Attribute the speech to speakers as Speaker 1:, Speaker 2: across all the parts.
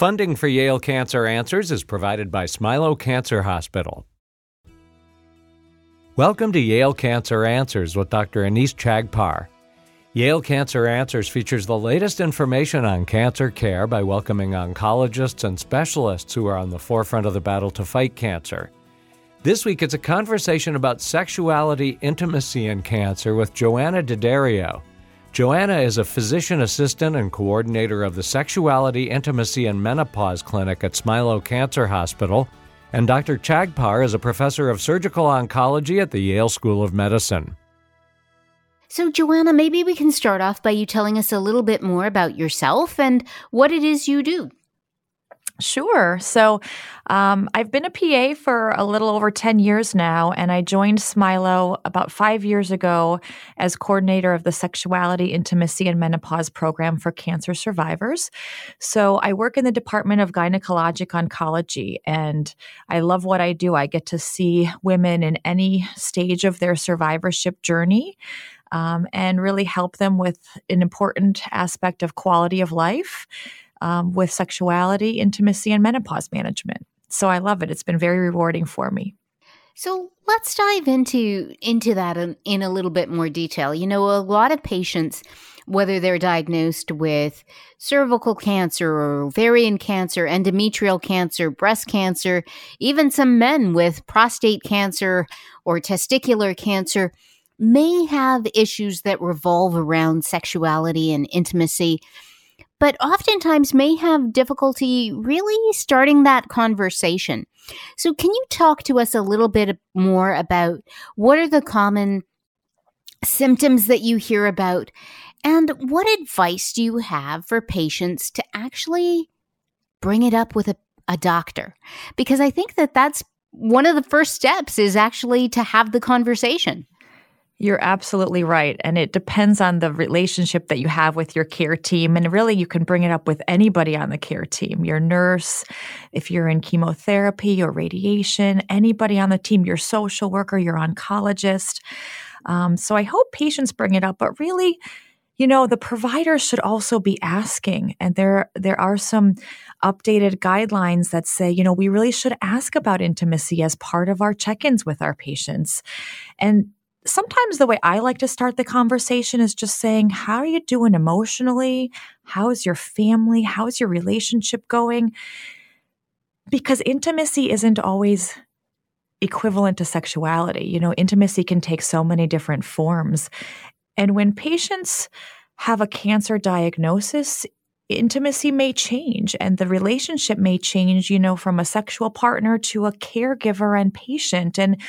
Speaker 1: Funding for Yale Cancer Answers is provided by Smilow Cancer Hospital. Welcome to Yale Cancer Answers with Dr. Anees Chagpar. Yale Cancer Answers features the latest information on cancer care by welcoming oncologists and specialists who are on the forefront of the battle to fight cancer. This week, it's a conversation about sexuality, intimacy, and cancer with Johanna D'Addario. Johanna is a physician assistant and coordinator of the Sexuality, Intimacy, and Menopause Clinic at Smilow Cancer Hospital, and Dr. Chagpar is a professor of surgical oncology at the Yale School of Medicine.
Speaker 2: So, Johanna, maybe we can start off by you telling us a little bit more about yourself and what it is you do.
Speaker 3: Sure. So um, I've been a PA for a little over 10 years now, and I joined Smilow about five years ago as coordinator of the Sexuality, Intimacy, and Menopause program for cancer survivors. So I work in the Department of Gynecologic Oncology, and I love what I do. I get to see women in any stage of their survivorship journey. Um, and really help them with an important aspect of quality of life um, with sexuality, intimacy, and menopause management. So I love it. It's been very rewarding for me.
Speaker 2: So let's dive into into that in, in, a little bit more detail. You know, a lot of patients, whether they're diagnosed with cervical cancer or ovarian cancer, endometrial cancer, breast cancer, even some men with prostate cancer or testicular cancer, may have issues that revolve around sexuality and intimacy but oftentimes may have difficulty really starting that conversation. So, can you talk to us a little bit more about what are the common symptoms that you hear about? And what advice do you have for patients to actually bring it up with a, a doctor? Because I think that that's one of the first steps is actually to have the conversation.
Speaker 3: You're absolutely right. And it depends on the relationship that you have with your care team. And really, you can bring it up with anybody on the care team your nurse, if you're in chemotherapy or radiation, anybody on the team, your social worker, your oncologist. Um, so I hope patients bring it up, but really, you know the providers should also be asking and there there are some updated guidelines that say you know we really should ask about intimacy as part of our check-ins with our patients and sometimes the way I like to start the conversation is just saying, How are you doing emotionally? How is your family? How is your relationship going? Because intimacy isn't always equivalent to sexuality. You know, intimacy can take so many different forms. And when patients have a cancer diagnosis, intimacy may change and the relationship may change, you know, from a sexual partner to a caregiver and patient. And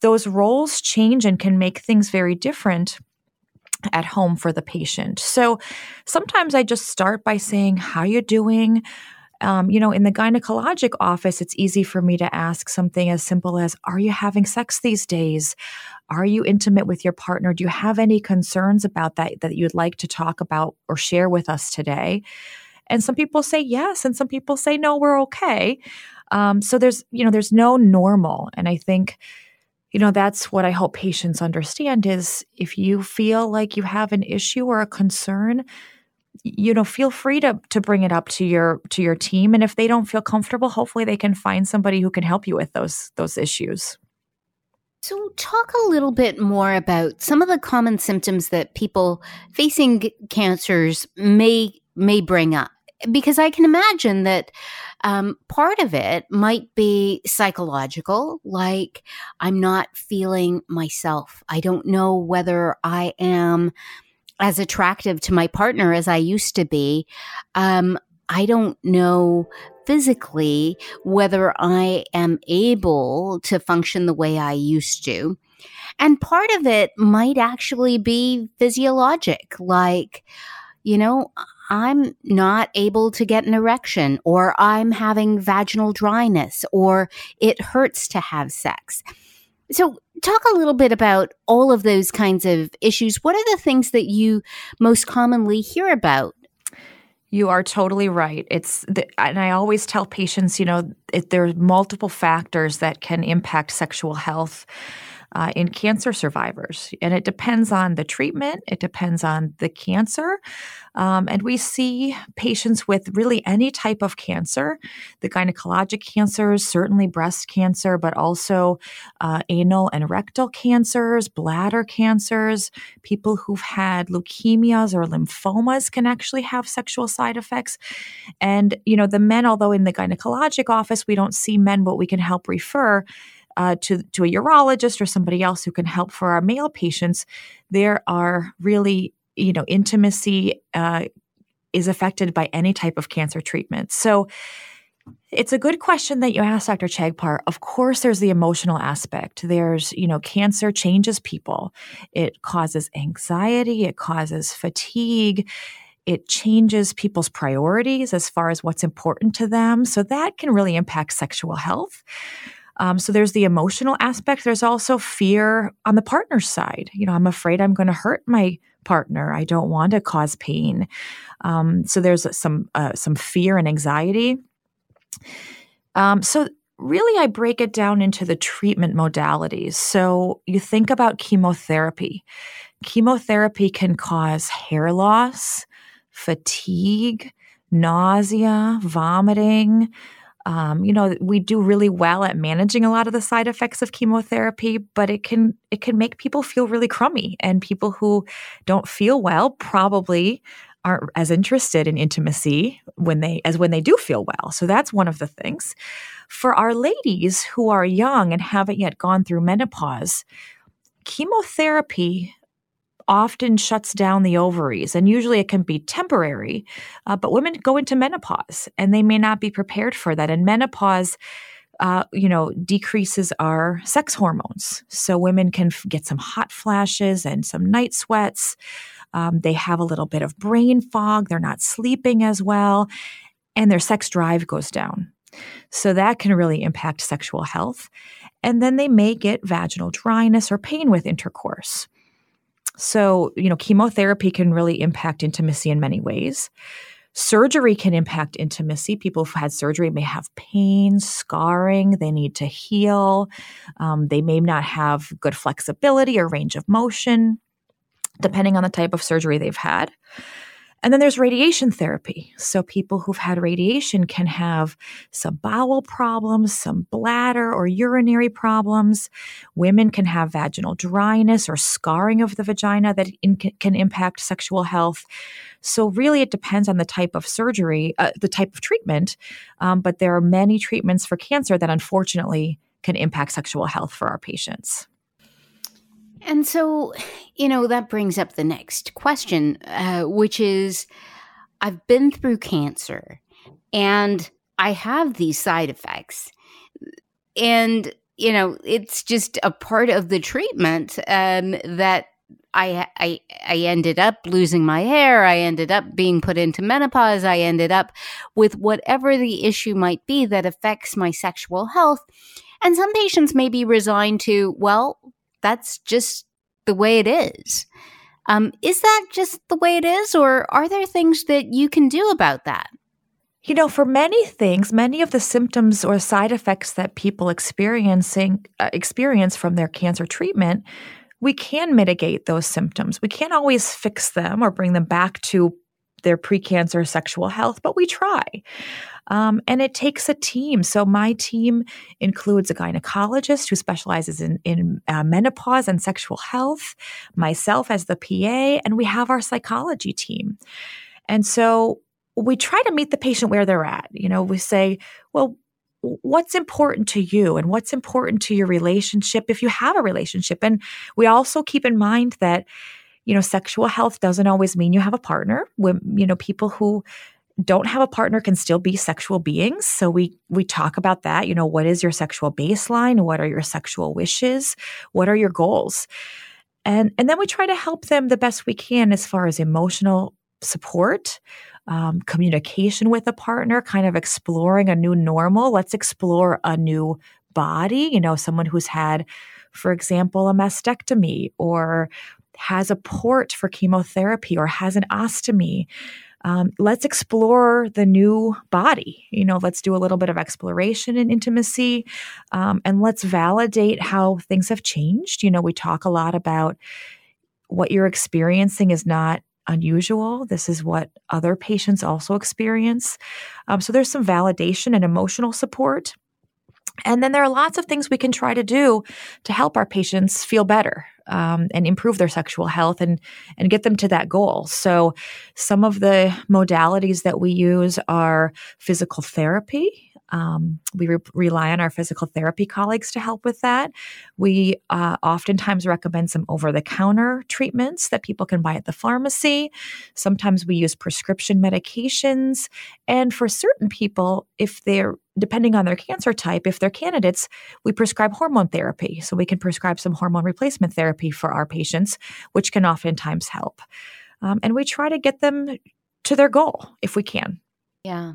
Speaker 3: those roles change and can make things very different at home for the patient. So sometimes I just start by saying, How you doing? Um, you know, in the gynecologic office, it's easy for me to ask something as simple as Are you having sex these days? Are you intimate with your partner? Do you have any concerns about that that you'd like to talk about or share with us today? And some people say yes, and some people say no, we're okay. Um, so there's, you know, there's no normal. And I think, you know, that's what I hope patients understand is if you feel like you have an issue or a concern, you know feel free to to bring it up to your to your team. And if they don't feel comfortable hopefully they can find somebody who can help you with those those issues.
Speaker 2: So, talk a little bit more about some of the common symptoms that people facing cancers may may bring up, because I can imagine that um, part of it might be psychological, like I'm not feeling myself. I don't know whether I am as attractive to my partner as I used to be. Um, I don't know physically whether I am able to function the way I used to. And part of it might actually be physiologic, like, you know, I'm not able to get an erection, or I'm having vaginal dryness, or it hurts to have sex. So, talk a little bit about all of those kinds of issues. What are the things that you most commonly hear about
Speaker 3: you are totally right. It's the, and I always tell patients, you know, it, there's multiple factors that can impact sexual health. Uh, in cancer survivors. And it depends on the treatment, it depends on the cancer. Um, and we see patients with really any type of cancer the gynecologic cancers, certainly breast cancer, but also uh, anal and rectal cancers, bladder cancers, people who've had leukemias or lymphomas can actually have sexual side effects. And, you know, the men, although in the gynecologic office we don't see men, but we can help refer uh, to, to a urologist or somebody else who can help for our male patients, there are really, you know, intimacy uh, is affected by any type of cancer treatment. So it's a good question that you asked, Dr. Chagpar. Of course, there's the emotional aspect. There's, you know, cancer changes people. It causes anxiety, it causes fatigue, it changes people's priorities as far as what's important to them. So that can really impact sexual health. Um, so there's the emotional aspect. There's also fear on the partner's side. You know, I'm afraid I'm going to hurt my partner. I don't want to cause pain. Um, so there's some uh, some fear and anxiety. Um, so really, I break it down into the treatment modalities. So you think about chemotherapy. Chemotherapy can cause hair loss, fatigue, nausea, vomiting, um, you know we do really well at managing a lot of the side effects of chemotherapy but it can it can make people feel really crummy and people who don't feel well probably aren't as interested in intimacy when they as when they do feel well. So that's one of the things. For our ladies who are young and haven't yet gone through menopause chemotherapy often shuts down the ovaries, and usually it can be temporary. Uh, but women go into menopause, and they may not be prepared for that. And menopause, uh, you know, decreases our sex hormones, so women can f- get some hot flashes and some night sweats. Um, they have a little bit of brain fog. They're not sleeping as well, and their sex drive goes down. So that can really impact sexual health. And then they may get vaginal dryness or pain with intercourse. So, you know, chemotherapy can really impact intimacy in many ways. Surgery can impact intimacy. People who've had surgery may have pain, scarring, they need to heal. Um, they may not have good flexibility or range of motion, depending on the type of surgery they've had. And then there's radiation therapy. So people who've had radiation can have some bowel problems, some bladder or urinary problems. Women can have vaginal dryness or scarring of the vagina that in, can impact sexual health. So really, it depends on the type of surgery, uh, the type of treatment. Um, but there are many treatments for cancer that unfortunately can impact sexual health for our patients.
Speaker 2: And so, you know, that brings up the next question, uh, which is I've been through cancer and I have these side effects. And, you know, it's just a part of the treatment um, that I, I I ended up losing my hair. I ended up being put into menopause. I ended up with whatever the issue might be that affects my sexual health. And some patients may be resigned to, well, that's just the way it is. Um, is that just the way it is, or are there things that you can do about that?
Speaker 3: You know, for many things, many of the symptoms or side effects that people experiencing uh, experience from their cancer treatment, we can mitigate those symptoms. We can't always fix them or bring them back to their precancer sexual health, but we try. Um, and it takes a team. So my team includes a gynecologist who specializes in, in uh, menopause and sexual health, myself as the PA, and we have our psychology team. And so we try to meet the patient where they're at. You know, we say, well, what's important to you and what's important to your relationship if you have a relationship. And we also keep in mind that, you know, sexual health doesn't always mean you have a partner. When, you know, people who don't have a partner can still be sexual beings. So we we talk about that you know what is your sexual baseline? What are your sexual wishes? What are your goals? And and then we try to help them the best we can as far as emotional support um, communication with a partner kind of exploring a new normal. Let's explore a new body you know someone who's had for example a mastectomy or has a port for chemotherapy or has an ostomy Um, let's explore the new body. You know, let's do a little bit of exploration and intimacy, um, and let's validate how things have changed. You know, we talk a lot about what you're experiencing is not unusual. This is what other patients also experience. Um, so there's some validation and emotional support. And then there are lots of things we can try to do to help our patients feel better um, and improve their sexual health and and get them to that goal. So, some of the modalities that we use are physical therapy. Um, we re- rely on our physical therapy colleagues to help with that. We uh, oftentimes recommend some over the counter treatments that people can buy at the pharmacy. Sometimes we use prescription medications. And for certain people, if they're depending on their cancer type, if they're candidates, we prescribe hormone therapy. So we can prescribe some hormone replacement therapy for our patients, which can oftentimes help. Um, and we try to get them to their goal if we can.
Speaker 2: Yeah.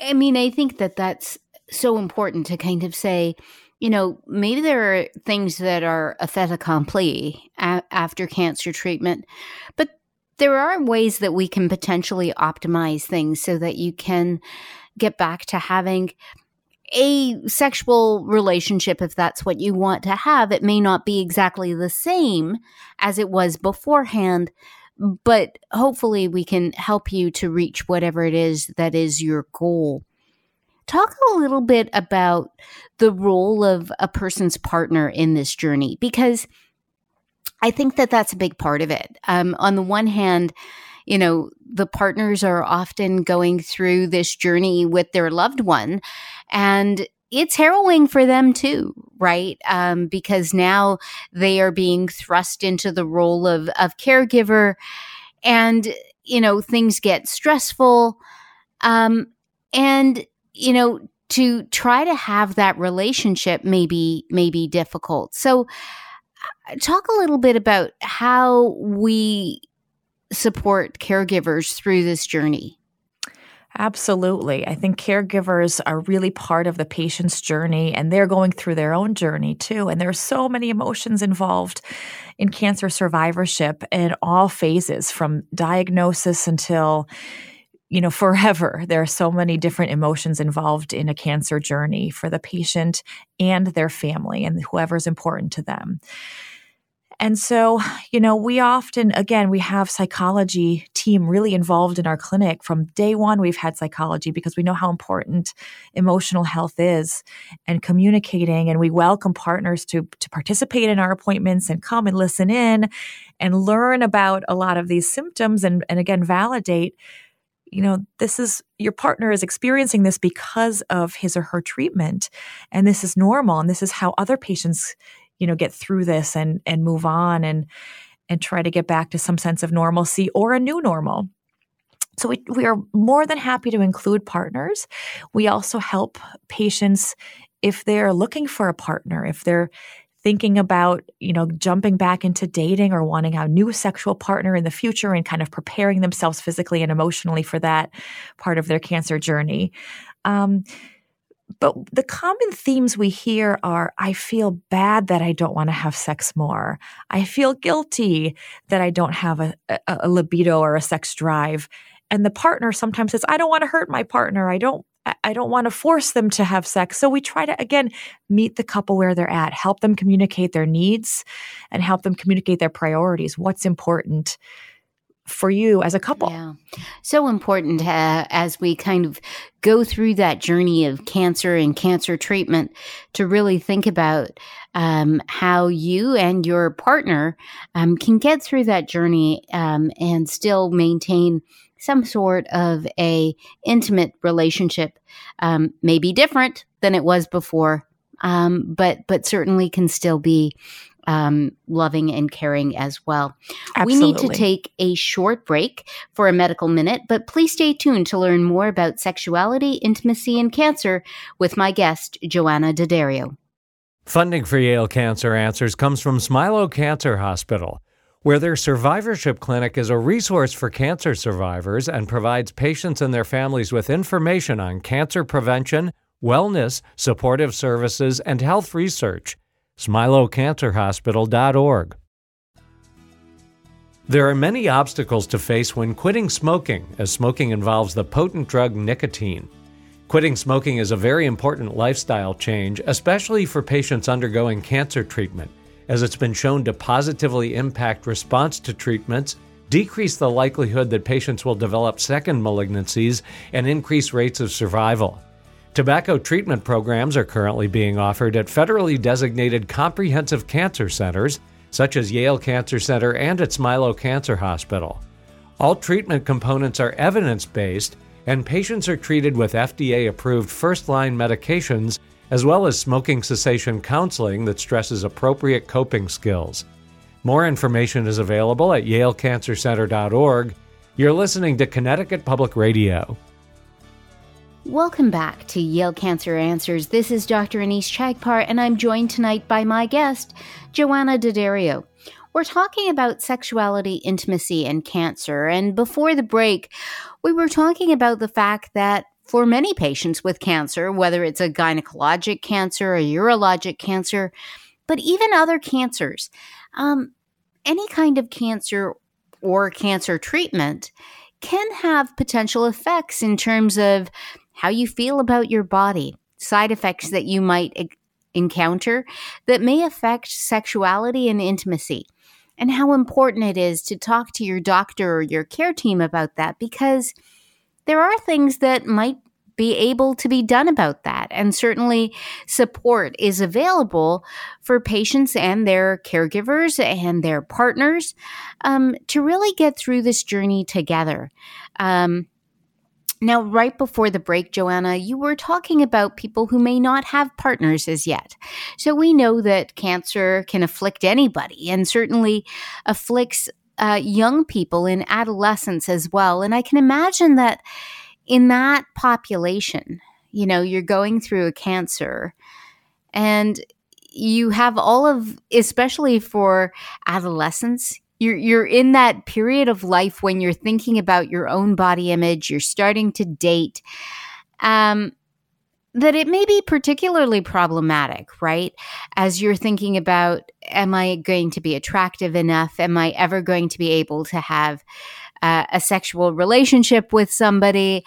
Speaker 2: I mean, I think that that's so important to kind of say, you know, maybe there are things that are a fait accompli a- after cancer treatment, but there are ways that we can potentially optimize things so that you can get back to having a sexual relationship if that's what you want to have. It may not be exactly the same as it was beforehand, but hopefully we can help you to reach whatever it is that is your goal. Talk a little bit about the role of a person's partner in this journey because I think that that's a big part of it. Um, on the one hand, you know, the partners are often going through this journey with their loved one, and it's harrowing for them too, right? Um, because now they are being thrust into the role of, of caregiver and, you know, things get stressful. Um, and, you know, to try to have that relationship may be, may be difficult. So, uh, talk a little bit about how we support caregivers through this journey.
Speaker 3: Absolutely. I think caregivers are really part of the patient's journey and they're going through their own journey too. And there are so many emotions involved in cancer survivorship in all phases from diagnosis until you know forever there are so many different emotions involved in a cancer journey for the patient and their family and whoever's important to them and so, you know, we often, again, we have psychology team really involved in our clinic from day one. We've had psychology because we know how important emotional health is and communicating. And we welcome partners to, to participate in our appointments and come and listen in and learn about a lot of these symptoms and, and again, validate you know, this is your partner is experiencing this because of his or her treatment. And this is normal. And this is how other patients you know get through this and and move on and and try to get back to some sense of normalcy or a new normal. So we, we are more than happy to include partners. We also help patients if they're looking for a partner if they're thinking about you know jumping back into dating or wanting a new sexual partner in the future and kind of preparing themselves physically and emotionally for that part of their cancer journey. Um, but the common themes we hear are I feel bad that I don't want to have sex more. I feel guilty that I don't have a, a, a libido or a sex drive. And the partner sometimes says, I don't want to hurt my partner. I don't I don't want to force them to have sex. So we try to, again, meet the couple where they're at, help them communicate their needs and help them communicate their priorities, what's important for you as a couple.
Speaker 2: Yeah. So important uh, as we kind of go through that journey of cancer and cancer treatment to really think about um, how you and your partner um, can get through that journey um, and still maintain some sort of a intimate relationship um, maybe different than it was before um, but but certainly can still be um, loving and caring as well. Absolutely. We need to take a short break for a medical minute, but please stay tuned to learn more about sexuality, intimacy, and cancer with my guest, Johanna D'Addario.
Speaker 1: Funding for Yale Cancer Answers comes from Smilow Cancer Hospital, where their survivorship clinic is a resource for cancer survivors and provides patients and their families with information on cancer prevention, wellness, supportive services, and health research smilowcancerhospital.org. There are many obstacles to face when quitting smoking, as smoking involves the potent drug nicotine. Quitting smoking is a very important lifestyle change, especially for patients undergoing cancer treatment, as it's been shown to positively impact response to treatments, decrease the likelihood that patients will develop second malignancies, and increase rates of survival. Tobacco treatment programs are currently being offered at federally designated comprehensive cancer centers, such as Yale Cancer Center and Smilow Cancer Hospital. All treatment components are evidence based, and patients are treated with FDA approved first line medications as well as smoking cessation counseling that stresses appropriate coping skills. More information is available at yalecancercenter.org. You're listening to Connecticut Public Radio.
Speaker 2: Welcome back to Yale Cancer Answers. This is Dr. Anees Chagpar, and I'm joined tonight by my guest, Johanna D'Addario. We're talking about sexuality, intimacy, and cancer. And before the break, we were talking about the fact that for many patients with cancer, whether it's a gynecologic cancer, a urologic cancer, but even other cancers, um, any kind of cancer or cancer treatment can have potential effects in terms of how you feel about your body, side effects that you might e- encounter that may affect sexuality and intimacy, and how important it is to talk to your doctor or your care team about that because there are things that might be able to be done about that. And certainly, support is available for patients and their caregivers and their partners um, to really get through this journey together. Um, now, right before the break, Johanna, you were talking about people who may not have partners as yet. So we know that cancer can afflict anybody and certainly afflicts uh, young people in adolescence as well. And I can imagine that in that population, you know, you're going through a cancer and you have all of, especially for adolescents, you're you're in that period of life when you're thinking about your own body image, you're starting to date. Um, that it may be particularly problematic, right? As you're thinking about, am I going to be attractive enough? Am I ever going to be able to have uh, a sexual relationship with somebody?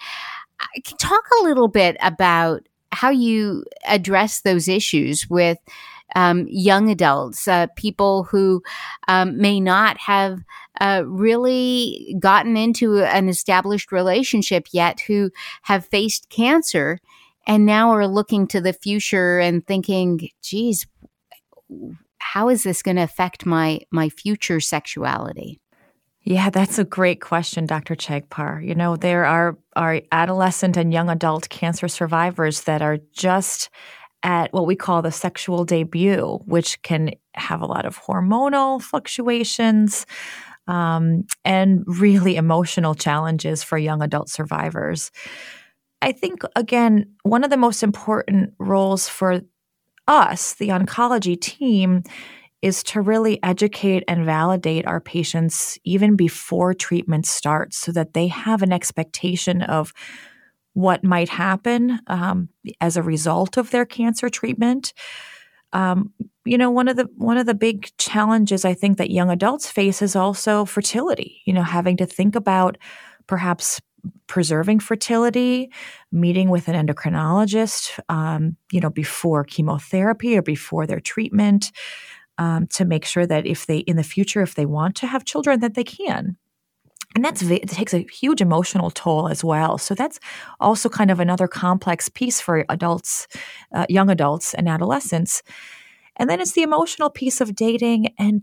Speaker 2: Talk a little bit about how you address those issues with um, young adults, uh, people who um, may not have uh, really gotten into an established relationship yet, who have faced cancer and now are looking to the future and thinking, geez, how is this going to affect my my future sexuality?
Speaker 3: Yeah, that's a great question, Dr. Chagpar. You know, there are, are adolescent and young adult cancer survivors that are just at what we call the sexual debut, which can have a lot of hormonal fluctuations um, and really emotional challenges for young adult survivors. I think, again, one of the most important roles for us, the oncology team, is to really educate and validate our patients even before treatment starts so that they have an expectation of what might happen um, as a result of their cancer treatment. Um, you know, one of the one of the big challenges I think that young adults face is also fertility. You know, having to think about perhaps preserving fertility, meeting with an endocrinologist, um, you know, before chemotherapy or before their treatment, um, to make sure that if they in the future, if they want to have children, that they can and that's it takes a huge emotional toll as well. So that's also kind of another complex piece for adults uh, young adults and adolescents. And then it's the emotional piece of dating and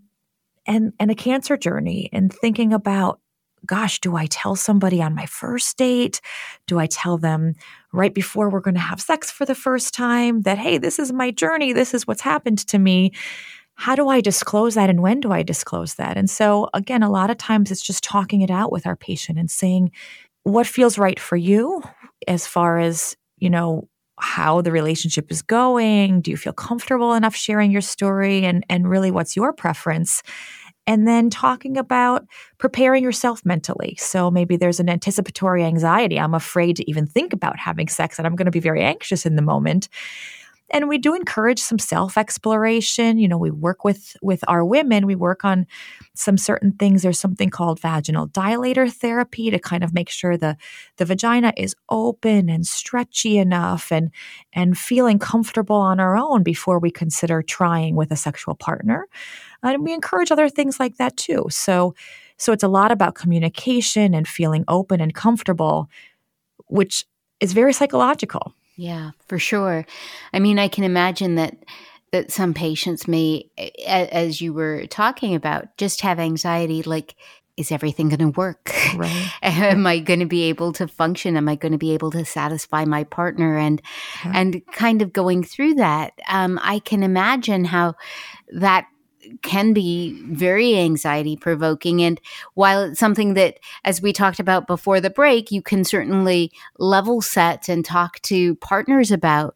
Speaker 3: and and a cancer journey and thinking about gosh do i tell somebody on my first date? Do i tell them right before we're going to have sex for the first time that hey this is my journey. This is what's happened to me how do I disclose that and when do I disclose that? And so, again, a lot of times it's just talking it out with our patient and saying what feels right for you as far as, you know, how the relationship is going. Do you feel comfortable enough sharing your story? And, and really, what's your preference? And then talking about preparing yourself mentally. So maybe there's an anticipatory anxiety. I'm afraid to even think about having sex and I'm going to be very anxious in the moment and we do encourage some self exploration you know we work with with our women. We work on some certain things. There's something called vaginal dilator therapy to kind of make sure the the vagina is open and stretchy enough and and feeling comfortable on our own before we consider trying with a sexual partner. And we encourage other things like that too. So so it's a lot about communication and feeling open and comfortable which is very psychological
Speaker 2: yeah, for sure. I mean, I can imagine that that some patients may as you were talking about just have anxiety like is everything going to work?
Speaker 3: Right.
Speaker 2: Am I going to be able to function? Am I going to be able to satisfy my partner? And yeah. and kind of going through that, um, I can imagine how that can be very anxiety provoking. And while it's something that, as we talked about before the break, you can certainly level set and talk to partners about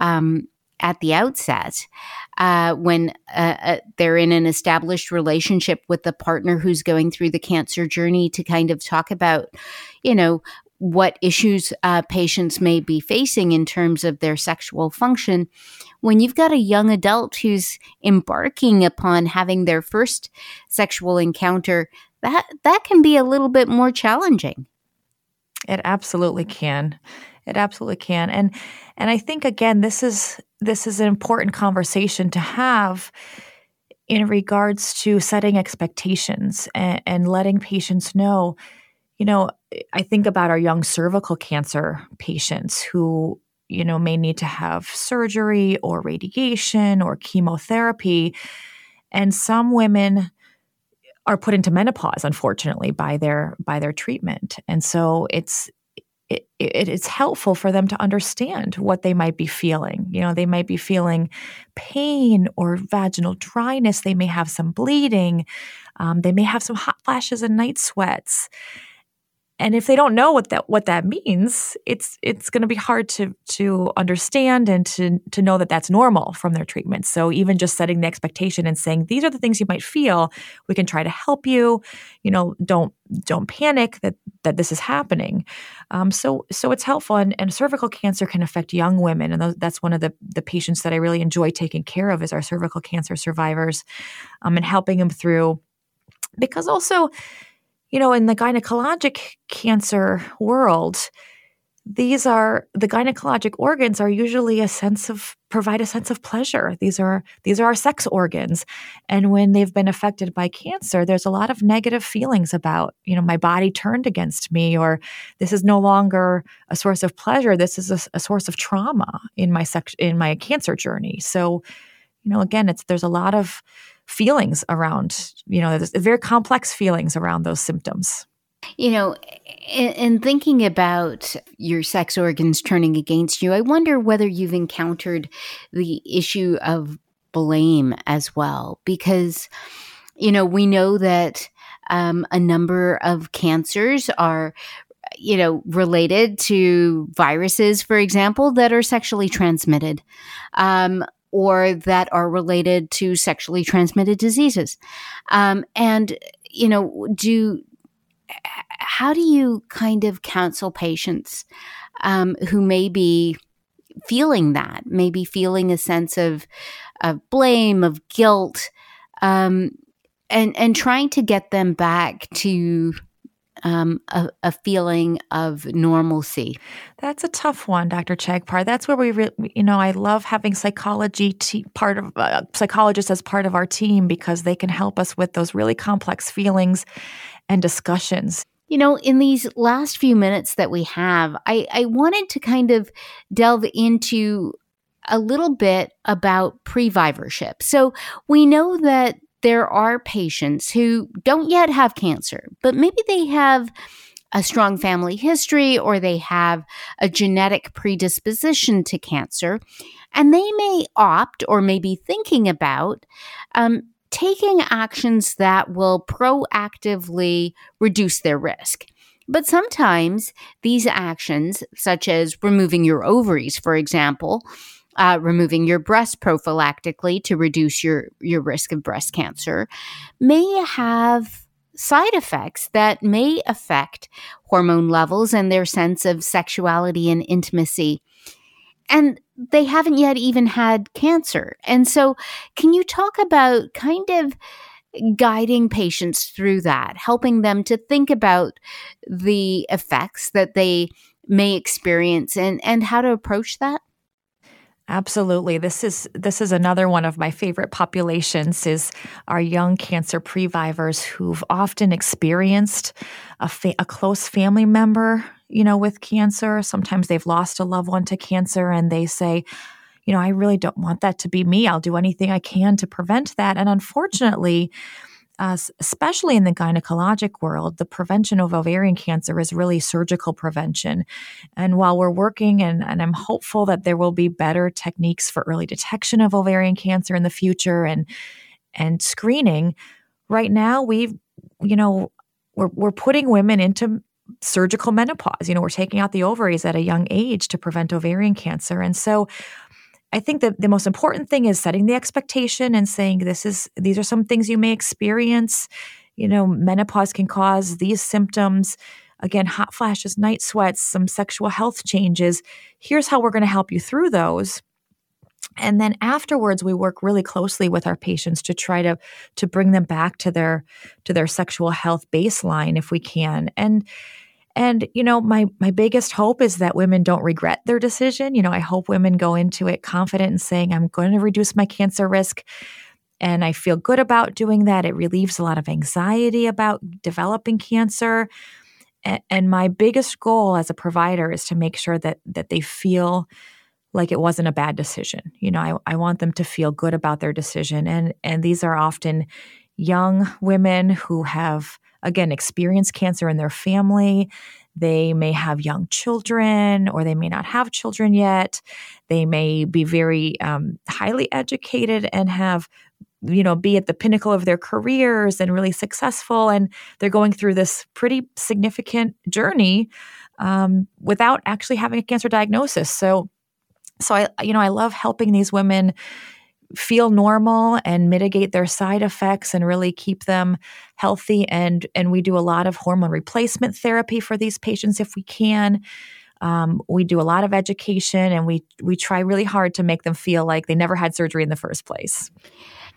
Speaker 2: um, at the outset uh, when uh, uh, they're in an established relationship with the partner who's going through the cancer journey to kind of talk about, you know, what issues uh, patients may be facing in terms of their sexual function. When you've got a young adult who's embarking upon having their first sexual encounter, that that can be a little bit more challenging.
Speaker 3: It absolutely can. It absolutely can. And and I think again this is this is an important conversation to have in regards to setting expectations and, and letting patients know you know, I think about our young cervical cancer patients who, you know, may need to have surgery or radiation or chemotherapy. And some women are put into menopause, unfortunately, by their by their treatment. And so it's it, it, it's helpful for them to understand what they might be feeling. You know, they might be feeling pain or vaginal dryness. They may have some bleeding. Um, they may have some hot flashes and night sweats and if they don't know what that what that means it's it's going to be hard to to understand and to to know that that's normal from their treatment. So even just setting the expectation and saying these are the things you might feel. We can try to help you. You know don't don't panic that that this is happening. Um, so so it's helpful. And, and cervical cancer can affect young women. And those, that's one of the the patients that i really enjoy taking care of is our cervical cancer survivors um, and helping them through. Because also you know, in the gynecologic cancer world, these are the gynecologic organs are usually a sense of provide a sense of pleasure. These are these are our sex organs. And when they've been affected by cancer there's a lot of negative feelings about you know my body turned against me or this is no longer a source of pleasure. This is a, a source of trauma in my sex in my cancer journey. So you know again it's there's a lot of feelings around, you know, there's very complex feelings around those symptoms.
Speaker 2: You know, in, in, thinking about your sex organs turning against you, I wonder whether you've encountered the issue of blame as well, because, you know, we know that um, a number of cancers are you know, related to viruses, for example, that are sexually transmitted. Um, or that are related to sexually transmitted diseases. Um, and, you know, do, how do you kind of counsel patients um, who may be feeling that, maybe feeling a sense of, of blame, of guilt, um, and, and trying to get them back to um, a, a, feeling of normalcy?
Speaker 3: That's a tough one, Dr. Chagpar. That's where we, re- you know, I love having psychology te- part of uh, psychologists as part of our team because they can help us with those really complex feelings and discussions.
Speaker 2: You know, in these last few minutes that we have, I, I wanted to kind of delve into a little bit about previvorship. So we know that there are patients who don't yet have cancer, but maybe they have a strong family history or they have a genetic predisposition to cancer, and they may opt or may be thinking about um, taking actions that will proactively reduce their risk. But sometimes these actions, such as removing your ovaries, for example, uh, removing your breast prophylactically to reduce your, your risk of breast cancer may have side effects that may affect hormone levels and their sense of sexuality and intimacy. and they haven't yet even had cancer. And so, can you talk about kind of guiding patients through that, helping them to think about the effects that they may experience and, and how to approach that?
Speaker 3: Absolutely. This is this is another one of my favorite populations is our young cancer previvors who've often experienced a, fa- a close family member, you know, with cancer. Sometimes they've lost a loved one to cancer and they say, you know, I really don't want that to be me. I'll do anything I can to prevent that. And unfortunately, uh, especially in the gynecologic world, the prevention of ovarian cancer is really surgical prevention. And while we're working, and, and I'm hopeful that there will be better techniques for early detection of ovarian cancer in the future and and screening, right now we've, you know, we're, we're putting women into surgical menopause. You know, we're taking out the ovaries at a young age to prevent ovarian cancer. And so I think that the most important thing is setting the expectation and saying this is these are some things you may experience. You know, menopause can cause these symptoms. Again, hot flashes, night sweats, some sexual health changes. Here's how we're going to help you through those. And then afterwards we work really closely with our patients to try to to bring them back to their to their sexual health baseline if we can. And and you know, my my biggest hope is that women don't regret their decision. You know, I hope women go into it confident and saying I'm going to reduce my cancer risk and I feel good about doing that. It relieves a lot of anxiety about developing cancer. And, my biggest goal as a provider is to make sure that that they feel like it wasn't a bad decision. You know, I, I want them to feel good about their decision. And and these are often young women who have again, experience cancer in their family. They may have young children or they may not have children yet. They may be very um, highly educated and have you know be at the pinnacle of their careers and really successful and they're going through this pretty significant journey um, without actually having a cancer diagnosis so so i you know i love helping these women feel normal and mitigate their side effects and really keep them healthy. And and we do a lot of hormone replacement therapy for these patients if we can. Um, we do a lot of education and we we try really hard to make them feel like they never had surgery in the first place.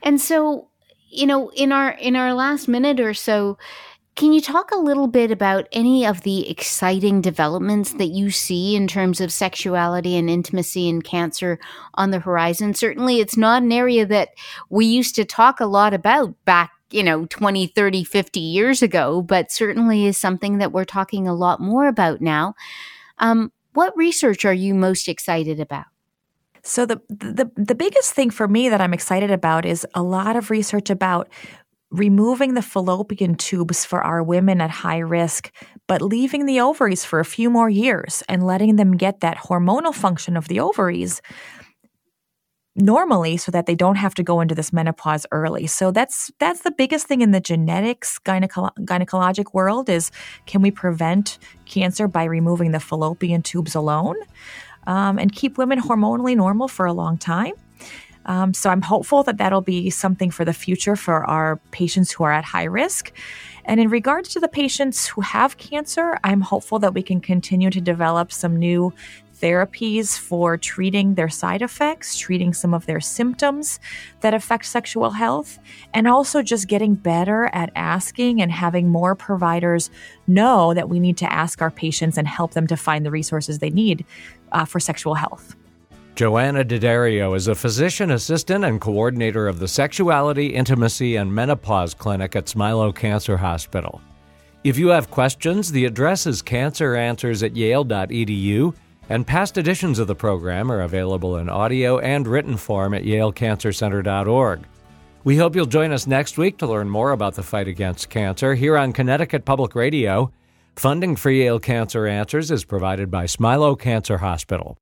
Speaker 2: And so you know in our in our last minute or so can you talk a little bit about any of the exciting developments that you see in terms of sexuality and intimacy and cancer on the horizon? Certainly, it's not an area that we used to talk a lot about back, you know, 20, 30, 50 years ago, but certainly is something that we're talking a lot more about now. Um, what research are you most excited about?
Speaker 3: So the, the the biggest thing for me that I'm excited about is a lot of research about removing the fallopian tubes for our women at high risk, but leaving the ovaries for a few more years and letting them get that hormonal function of the ovaries normally so that they don't have to go into this menopause early. So that's that's the biggest thing in the genetics gyneco- gynecologic world is can we prevent cancer by removing the fallopian tubes alone um, and keep women hormonally normal for a long time? Um, so I'm hopeful that that'll be something for the future for our patients who are at high risk. And in regards to the patients who have cancer, I'm hopeful that we can continue to develop some new therapies for treating their side effects, treating some of their symptoms that affect sexual health, and also just getting better at asking and having more providers know that we need to ask our patients and help them to find the resources they need uh, for sexual health.
Speaker 1: Johanna D'Addario is a physician assistant and coordinator of the Sexuality, Intimacy, and Menopause Clinic at Smilow Cancer Hospital. If you have questions, the address is canceranswers at yale.edu, and past editions of the program are available in audio and written form at yalecancercenter.org. We hope you'll join us next week to learn more about the fight against cancer here on Connecticut Public Radio. Funding for Yale Cancer Answers is provided by Smilow Cancer Hospital.